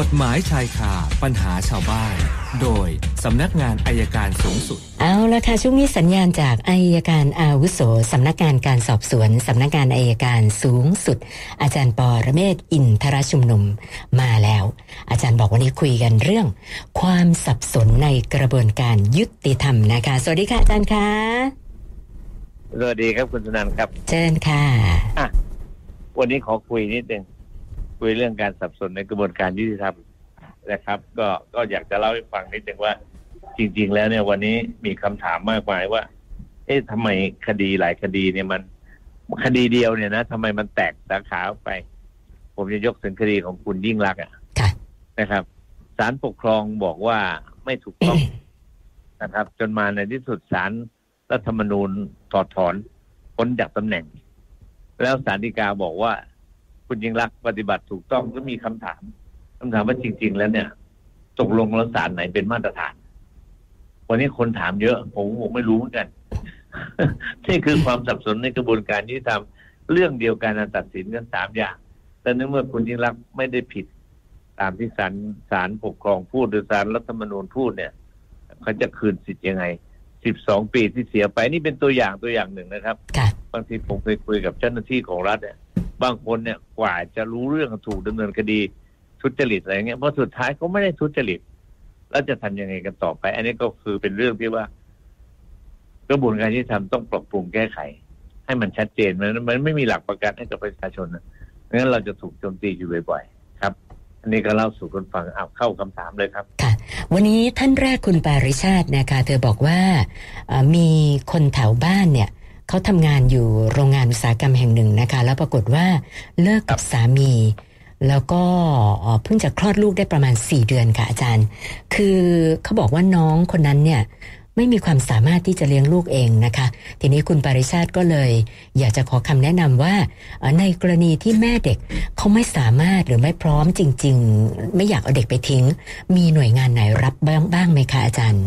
กฎหมายชายคาปัญหาชาวบ้าน โดยสำนักงานอัยการสูงสุด เอาละค่ะช่วงนี้สัญญาณจากอัยการอาวุโสสำนักงานการสอบสวนสำนักงานอัยการสูงสุด อาจารย์ปอระเมศวร์อินทรชุมนุมมาแล้ว อาจารย์บอกวันนี้คุยกันเรื่อง ความสับสนในกระบวนการยุติธรรมนะคะ สวัสดีค่ะอาจารย์คะสวัสดีครับคุณสนันครับ เชิญค่ะวันนี้ขอคุยนิดนึง คุยเรื่องการสับสนในกระบวนการยุติธรรมนะครับ ก็ก็อยากจะเล่าให้ฟังนิดนึงว่า จริง ๆ แล้วเนี่ยวันนี้มีคำถามมากมายว่า เอ๊ะทำไมคดีหลายคดีเนี่ยมันคดีเดียวเนี่ยนะทำไมมันแตกสาขาออกไป ผมจะยกถึงคดีของคุณยิ่งรักษณ์อะค่ะนะครับศาลปกครองบอกว่าไม่ถูกต้องนะครับ จนมาในที่สุดศาลรัฐธรรมนูญถอดถอนพ้นจากตำแหน่ง แล้วศาลฎีกาบอกว่า คุณยิ่งรักษณ์ปฏิบัติถูกต้องก็มีคำถามคำถามว่าจริง ๆ แล้วเนี่ย ตกลงแล้วศาลไหนเป็นมาตรฐาน วันนี้คนถามเยอะ ผมผมไม่รู้เหมือนกันนี่คือความสับสนในกระบวนการยุติธรรมเรื่องเดียวกันนะตัดสินกันสามอย่าง แต่ในเมื่อคุณยิ่งรักษณ์ไม่ได้ผิด ตามที่ศาลศาลปกครองพูดหรือศาลรัฐธรรมนูญพูดเนี่ยเขาจะคืนสิทธิ์ยังไงสิบสองปีที่เสียไปนี่เป็นตัวอย่างตัวอย่างหนึ่งนะครับค่ะบางทีผมเคยคุยกับเจ้าหน้าที่ของรัฐเนี่ย บางคนเนี่ยกว่าจะรู้เรื่องถูกดำเนินคดีทุจริตอะไรเงี้ยเพราะสุดท้ายเขาไม่ได้ทุจริต แล้วจะทำยังไงกันต่อไป อันนี้ก็คือเป็นเรื่องที่ว่า กระบวนการที่ทำต้องปรับปรุงแก้ไข ให้มันชัดเจนมันมันไม่มีหลักประกันให้กับประชาชนนะงั้นเราจะถูกโจมตีอยู่บ่อยๆครับ อันนี้ก็เล่าสู่คนฟังเอาเข้าคำถามเลยครับค่ะ วันนี้ท่านแรกคุณปาริชาตินะคะ เธอบอกว่ามีคนแถวบ้านเนี่ย เขาทำงานอยู่โรงงานอุตสาหกรรมแห่งหนึ่งนะคะ แล้วปรากฏว่าเลิกกับสามี แล้วก็เพิ่งจะคลอดลูกได้ประมาณ 4 เดือนค่ะอาจารย์ คือเขาบอกว่าน้องคนนั้นเนี่ยไม่มีความสามารถที่จะเลี้ยงลูกเองนะคะ ทีนี้คุณปริชาติก็เลย อยากจะขอคำแนะนำว่าในกรณีที่แม่เด็กเขาไม่สามารถหรือไม่พร้อมจริง ๆ ไม่อยากเอาเด็กไปทิ้ง มีหน่วยงานไหนรับบ้างบ้างไหมคะอาจารย์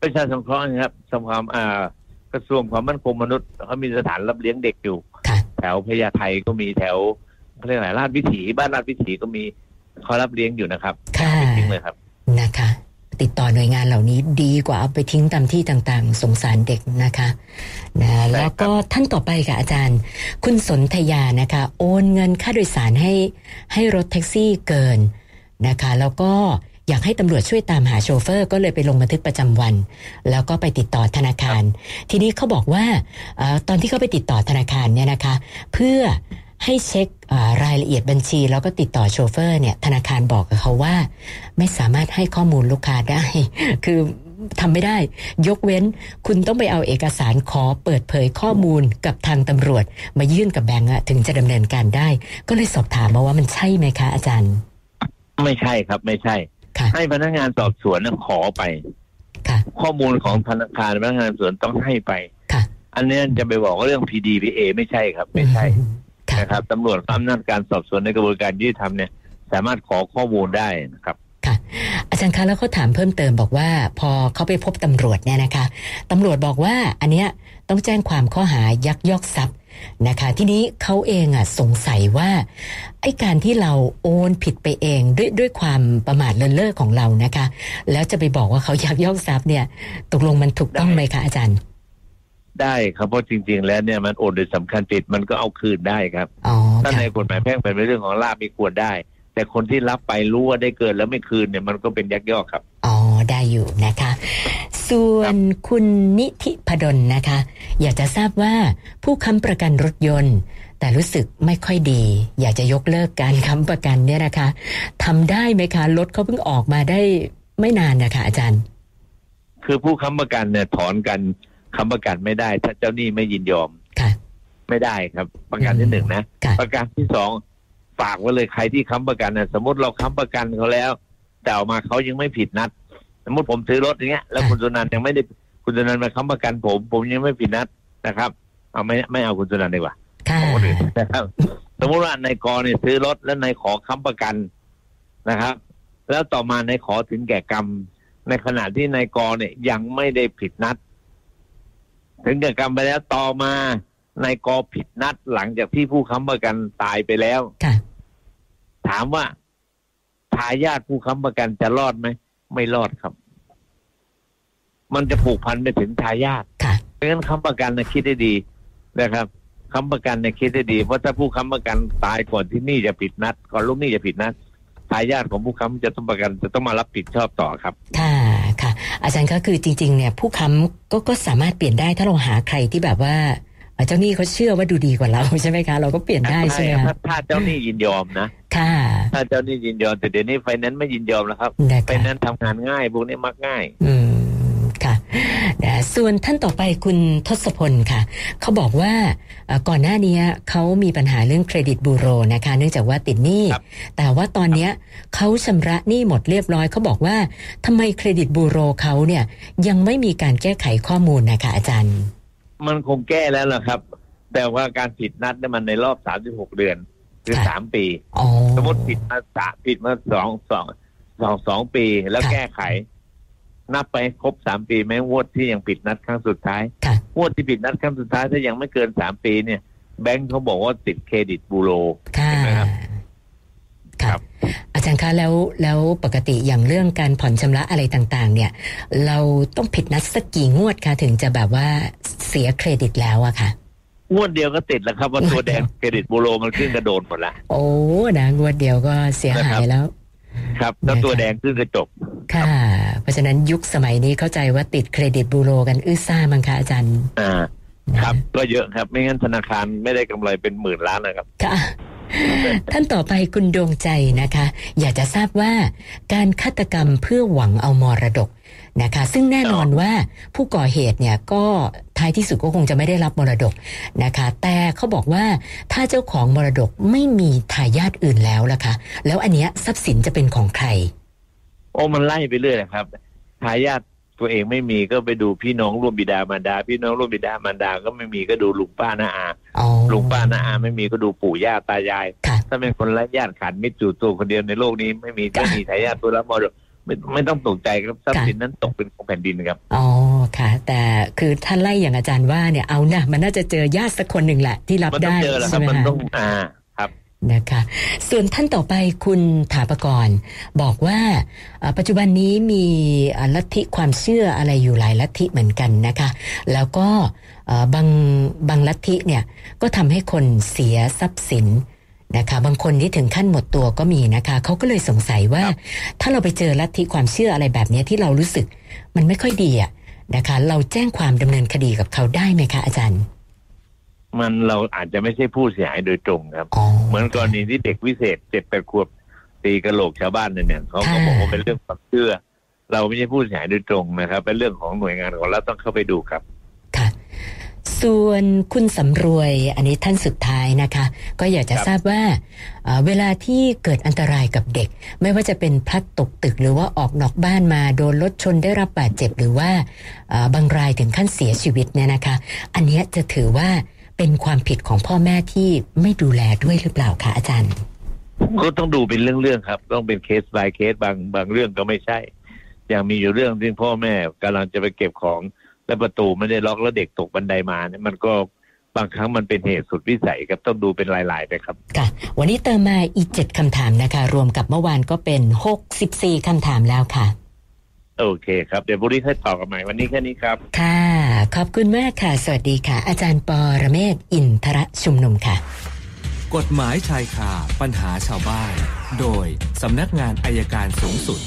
ประชาสงเคราะห์นะครับสภาอ่า กระทรวงความมั่นคงมนุษย์เขามีสถานรับเลี้ยงเด็กอยู่ค่ะแถวพญาไทก็มีแถวเขาเรียกอะไรราชวิถีบ้านราชวิถีก็มีเขารับเลี้ยงอยู่นะครับค่ะไม่ทิ้งเลยครับนะคะ ติดต่อหน่วยงานเหล่านี้ดีกว่าเอาไปทิ้งตามที่ต่างๆ สงสารเด็กนะคะนะแล้วก็ท่านต่อไปค่ะอาจารย์ คุณสนธยานะคะ โอนเงินค่าโดยสารให้ให้รถแท็กซี่เกินนะคะ แล้วก็ อยากให้ตำรวจช่วยตามหาโชเฟอร์ ก็เลยไปลงบันทึกประจำวัน แล้วก็ไปติดต่อธนาคาร ทีนี้เขาบอกว่าตอนที่เขาไปติดต่อธนาคารเนี่ยนะคะเพื่อให้เช็ครายละเอียดบัญชี แล้วก็ติดต่อโชเฟอร์เนี่ยธนาคารบอกกับเขาว่า ไม่สามารถให้ข้อมูลลูกค้าได้ คือทำไม่ได้ ยกเว้นคุณต้องไปเอาเอกสารขอเปิดเผยข้อมูลกับทางตำรวจ มายื่นกับแบงก์ถึงจะดำเนินการได้ ก็เลยสอบถามมาว่ามันใช่ไหมคะอาจารย์ ไม่ใช่ครับไม่ใช่ ให้พนักงานสอบสวนน่ะขอไปค่ะข้อมูลของธนาคารพนักงานสอบสวนต้องให้ไปค่ะอันเนี้ยจะไปบอกว่าเรื่อง PDPA ไม่ใช่ครับ ไม่ใช่ค่ะนะครับตำรวจอำนาจการสอบสวนในกระบวนการยุติธรรมเนี่ย สามารถขอข้อมูลได้นะครับค่ะอาจารย์คะแล้วเขาถามเพิ่มเติมบอกว่า พอเขาไปพบตำรวจเนี่ยนะคะตำรวจบอกว่าอันเนี้ยต้องแจ้งความข้อหายักยอกทรัพย์ นะคะ ทีนี้เขาเองอะสงสัยว่าไอ้การที่เราโอนผิดไปเองด้วยด้วยความประมาทเลินเล่อของเรานะคะ แล้วจะไปบอกว่าเขายักยอกทรัพย์เนี่ย ตกลงมันถูกต้องไหมคะอาจารย์ ได้ครับเพราะจริง ๆ แล้วเนี่ยมันโอนโดยสำคัญผิดมันก็เอาคืนได้ครับอ๋อถ้าค่ะในกฎหมายแพ่งเป็นเรื่องของลาบมีควรได้ แต่คนที่รับไปรู้ว่าได้เกินแล้วไม่คืนเนี่ยมันก็เป็นยักยอกครับอ๋อได้อยู่นะคะ ส่วนคุณนิธิพดลนะคะ อยากจะทราบว่าผู้ค้ำประกันรถยนต์ แต่รู้สึกไม่ค่อยดี อยากจะยกเลิกการค้ำประกันเนี่ยนะคะทำได้ไหมคะรถเขาเพิ่งออกมาได้ไม่นานนะคะอาจารย์ คือผู้ค้ำประกันเนี่ยถอนกันค้ำประกันไม่ได้ ถ้าเจ้าหนี้ไม่ยินยอมค่ะ ไม่ได้ครับ ประกันที่หนึ่งนะค่ะประการที่สองฝากไว้เลยใครที่ค้ำประกันนะสมมติเราค้ำประกันเขาแล้ว แต่ออกมาเขายังไม่ผิดนัด สมมติผมซื้อรถอย่างเงี้ยแล้วคุณสุนันท์ยังไม่ได้คุณสุนันท์มาค้ำประกันผม ผมยังไม่ผิดนัดนะครับ เอาไม่ไม่เอาคุณสุนันท์ดีกว่าค่ะของคนอื่นนะครับสมมติว่านายกเนี่ยซื้อรถแล้วนายขอค้ำประกันนะครับ แล้วต่อมานายขอถึงแก่กรรม ในขณะที่นายกเนี่ยยังไม่ได้ผิดนัด ถึงแก่กรรมไปแล้วต่อมานายกผิดนัดหลังจากที่ผู้ค้ำประกันตายไปแล้วค่ะถามว่าทายาทผู้ค้ำประกันจะรอดไหม ไม่รอดครับ มันจะผูกพันไปถึงทายาทค่ะเพราะฉะนั้นค้ำประกันนะคิดได้ดีนะครับค้ำประกันนะคิดได้ดี เพราะถ้าผู้ค้ำประกันตายก่อนที่หนี่จะผิดนัด ก่อนลูกหนี้จะผิดนัดทายาทของผู้ค้ำจะต้องประกันจะต้องมารับผิดชอบต่อครับ ค่ะค่ะ อาจารย์ก็คือจริง ๆ เนี่ย ผู้ค้ำก็ก็สามารถเปลี่ยนได้ถ้าเราหาใครที่แบบว่า เอ่อเจ้าหนี้เขาเชื่อว่าดูดีกว่าเราใช่ไหมคะ เราก็เปลี่ยนได้ใช่ไหมถ้าคะถ้าเจ้าหนี้ยินยอมนะค่ะถ้าเจ้าหนี้ยินยอมแต่เดี๋ยวนี้ไฟแนนซ์ไม่ยินยอมแล้วครับนะไฟคะแนนซ์ทำงานง่ายพวกนี้มักง่าย อืมค่ะนะส่วนท่านต่อไปคุณทศพลค่ะ เขาบอกว่าเอ่อก่อนหน้านี้เขามีปัญหาเรื่องเครดิตบูโรนะคะ เนื่องจากว่าติดหนี้ครับแต่ว่าตอนเนี้ยเขาชำระหนี้หมดเรียบร้อยเขาบอกว่าทำไมเครดิตบูโรเขาเนี่ยยังไม่มีการแก้ไขข้อมูลนะคะอาจารย์ มันคงแก้แล้วล่ะครับ แต่ว่าการผิดนัดเนี่ยมันในรอบสามสิบหกเดือนคือค่ะสามปีอ๋อสมมติผิดมาสามผิดมาสองสองสองสองปีแล้วค่ะแก้ไข นับไปครบสามปีแม้งวดที่ยังผิดนัดครั้งสุดท้ายค่ะงวดที่ผิดนัดครั้งสุดท้ายถ้ายังไม่เกินสามปีเนี่ย แบงค์เขาบอกว่าติดเครดิตบูโรค่ะเห็นไหมครับค่ะครับอา จารย์คะแล้วแล้วปกติอย่างเรื่องการผ่อนชำระอะไรต่าง ๆ เนี่ย เราต้องผิดนัดสักกี่งวดคะถึงจะแบบว่าเสียเครดิตแล้วอะค่ะงวดเดียวก็ติดแล้วครับว่าตัวแดงเครดิตบูโรมันขึ้นกระโดดหมดละโอ้นะงวดเดียวก็เสียหายแล้ว ครับถ้านะคะตัวแดงขึ้นกระจกค่ะ เพราะฉะนั้นยุคสมัยนี้เข้าใจว่าติดเครดิตบูโรกันอื้อซ่ามังคะอาจารย์อ่าครับ ก็เยอะครับ ไม่งั้นธนาคารไม่ได้กำไรเป็นหมื่นล้านนะครับ ค่ะ ท่านต่อไปคุณดวงใจนะคะ อยากจะทราบว่าการฆาตกรรมเพื่อหวังเอามรดกนะคะ ซึ่งแน่นอนว่าผู้ก่อเหตุเนี่ยก็ท้ายที่สุดก็คงจะไม่ได้รับมรดกนะคะ แต่เขาบอกว่าถ้าเจ้าของมรดกไม่มีทายาทอื่นแล้วล่ะคะ แล้วอันเนี้ยทรัพย์สินจะเป็นของใคร โอ้มันไล่ไปเรื่อยนะครับทายาท ตัวเองไม่มีก็ไปดูพี่น้องร่วมบิดามารดา พี่น้องร่วมบิดามารดาก็ไม่มีก็ดูลุงป้าน้าอาอ๋อลุงป้าน้าอาไม่มีก็ดูปู่ย่าตายายค่ะถ้าเป็นคนไร้ญาติขาดมิตรจู่ตัวคนเดียวในโลกนี้ไม่มีไม่มีทายาทตัวรับมรดกไม่ไม่ต้องตกใจครับทรัพย์สินนั้นตกเป็นของแผ่นดินครับอ๋อค่ะ แต่คือถ้าไล่อย่างอาจารย์ว่าเนี่ยเอานะมันน่าจะเจอญาติสักคนหนึ่งแหละที่รับมันต้อได้งเจอแหละคใช่รับไหมมันคะต้องอ่าครับ นะคะ ส่วนท่านต่อไปคุณถาปกรณ์บอกว่าเอ่อปัจจุบันนี้มีเอ่อลัทธิความเชื่ออะไรอยู่หลายลัทธิเหมือนกันนะคะ แล้วก็เอ่อบางบางลัทธิเนี่ยก็ทำให้คนเสียทรัพย์สินนะคะบางคนนี่ถึงขั้นหมดตัวก็มีนะคะเขาก็เลยสงสัยว่าครับถ้าเราไปเจอลัทธิความเชื่ออะไรแบบเนี้ยที่เรารู้สึกมันไม่ค่อยดีอะนะคะ เราแจ้งความดำเนินคดีกับเขาได้ไหมคะอาจารย์ มันเราอาจจะไม่ใช่ผู้เสียหายโดยตรงครับอ๋อเหมือนกรณีที่เด็กวิเศษเจ็ดแปดขวบตีกระโหลกชาวบ้านเนี่ยเนี่ยเขาก็ค่ะบอกว่าเป็นเรื่องความเชื่อ เราไม่ใช่ผู้เสียหายโดยตรงนะครับ เป็นเรื่องของหน่วยงานของรัฐต้องเข้าไปดูครับค่ะ ส่วนคุณสำรวยอันนี้ท่านสุดท้ายนะคะ ก็อยากจะครับทราบว่าเอ่อเวลาที่เกิดอันตรายกับเด็ก ไม่ว่าจะเป็นพลัดตกตึกหรือว่าออกนอกบ้านมาโดนรถชนได้รับบาดเจ็บหรือว่าเอ่อบางรายถึงขั้นเสียชีวิตเนี่ยนะคะ อันเนี้ยจะถือว่า เป็นความผิดของพ่อแม่ที่ไม่ดูแลด้วยหรือเปล่าคะอาจารย์ ก็ต้องดูเป็นเรื่องๆครับ ต้องเป็นเคส by เคสบางบางเรื่องก็ไม่ใช่ อย่างมีอยู่เรื่องที่พ่อแม่กำลังจะไปเก็บของ แล้วประตูไม่ได้ล็อกแล้วเด็กตกบันไดมาเนี่ยมันก็บางครั้งมันเป็นเหตุสุดวิสัยครับต้องดูเป็นรายๆไปครับค่ะ วันนี้เติมมาอีกเจ็ดคำถามนะคะ รวมกับเมื่อวานก็เป็นหกสิบสี่คำถามแล้วค่ะ โอเคครับ เดี๋ยวบุรีให้ตอบกันใหม่วันนี้แค่นี้ครับ ค่ะ ขอบคุณมากค่ะ สวัสดีค่ะ อาจารย์ปอระเมศวร์อินทรชุมนุมค่ะ กฎหมายชายคาปัญหาชาวบ้าน โดยสำนักงานอายการสูงสุด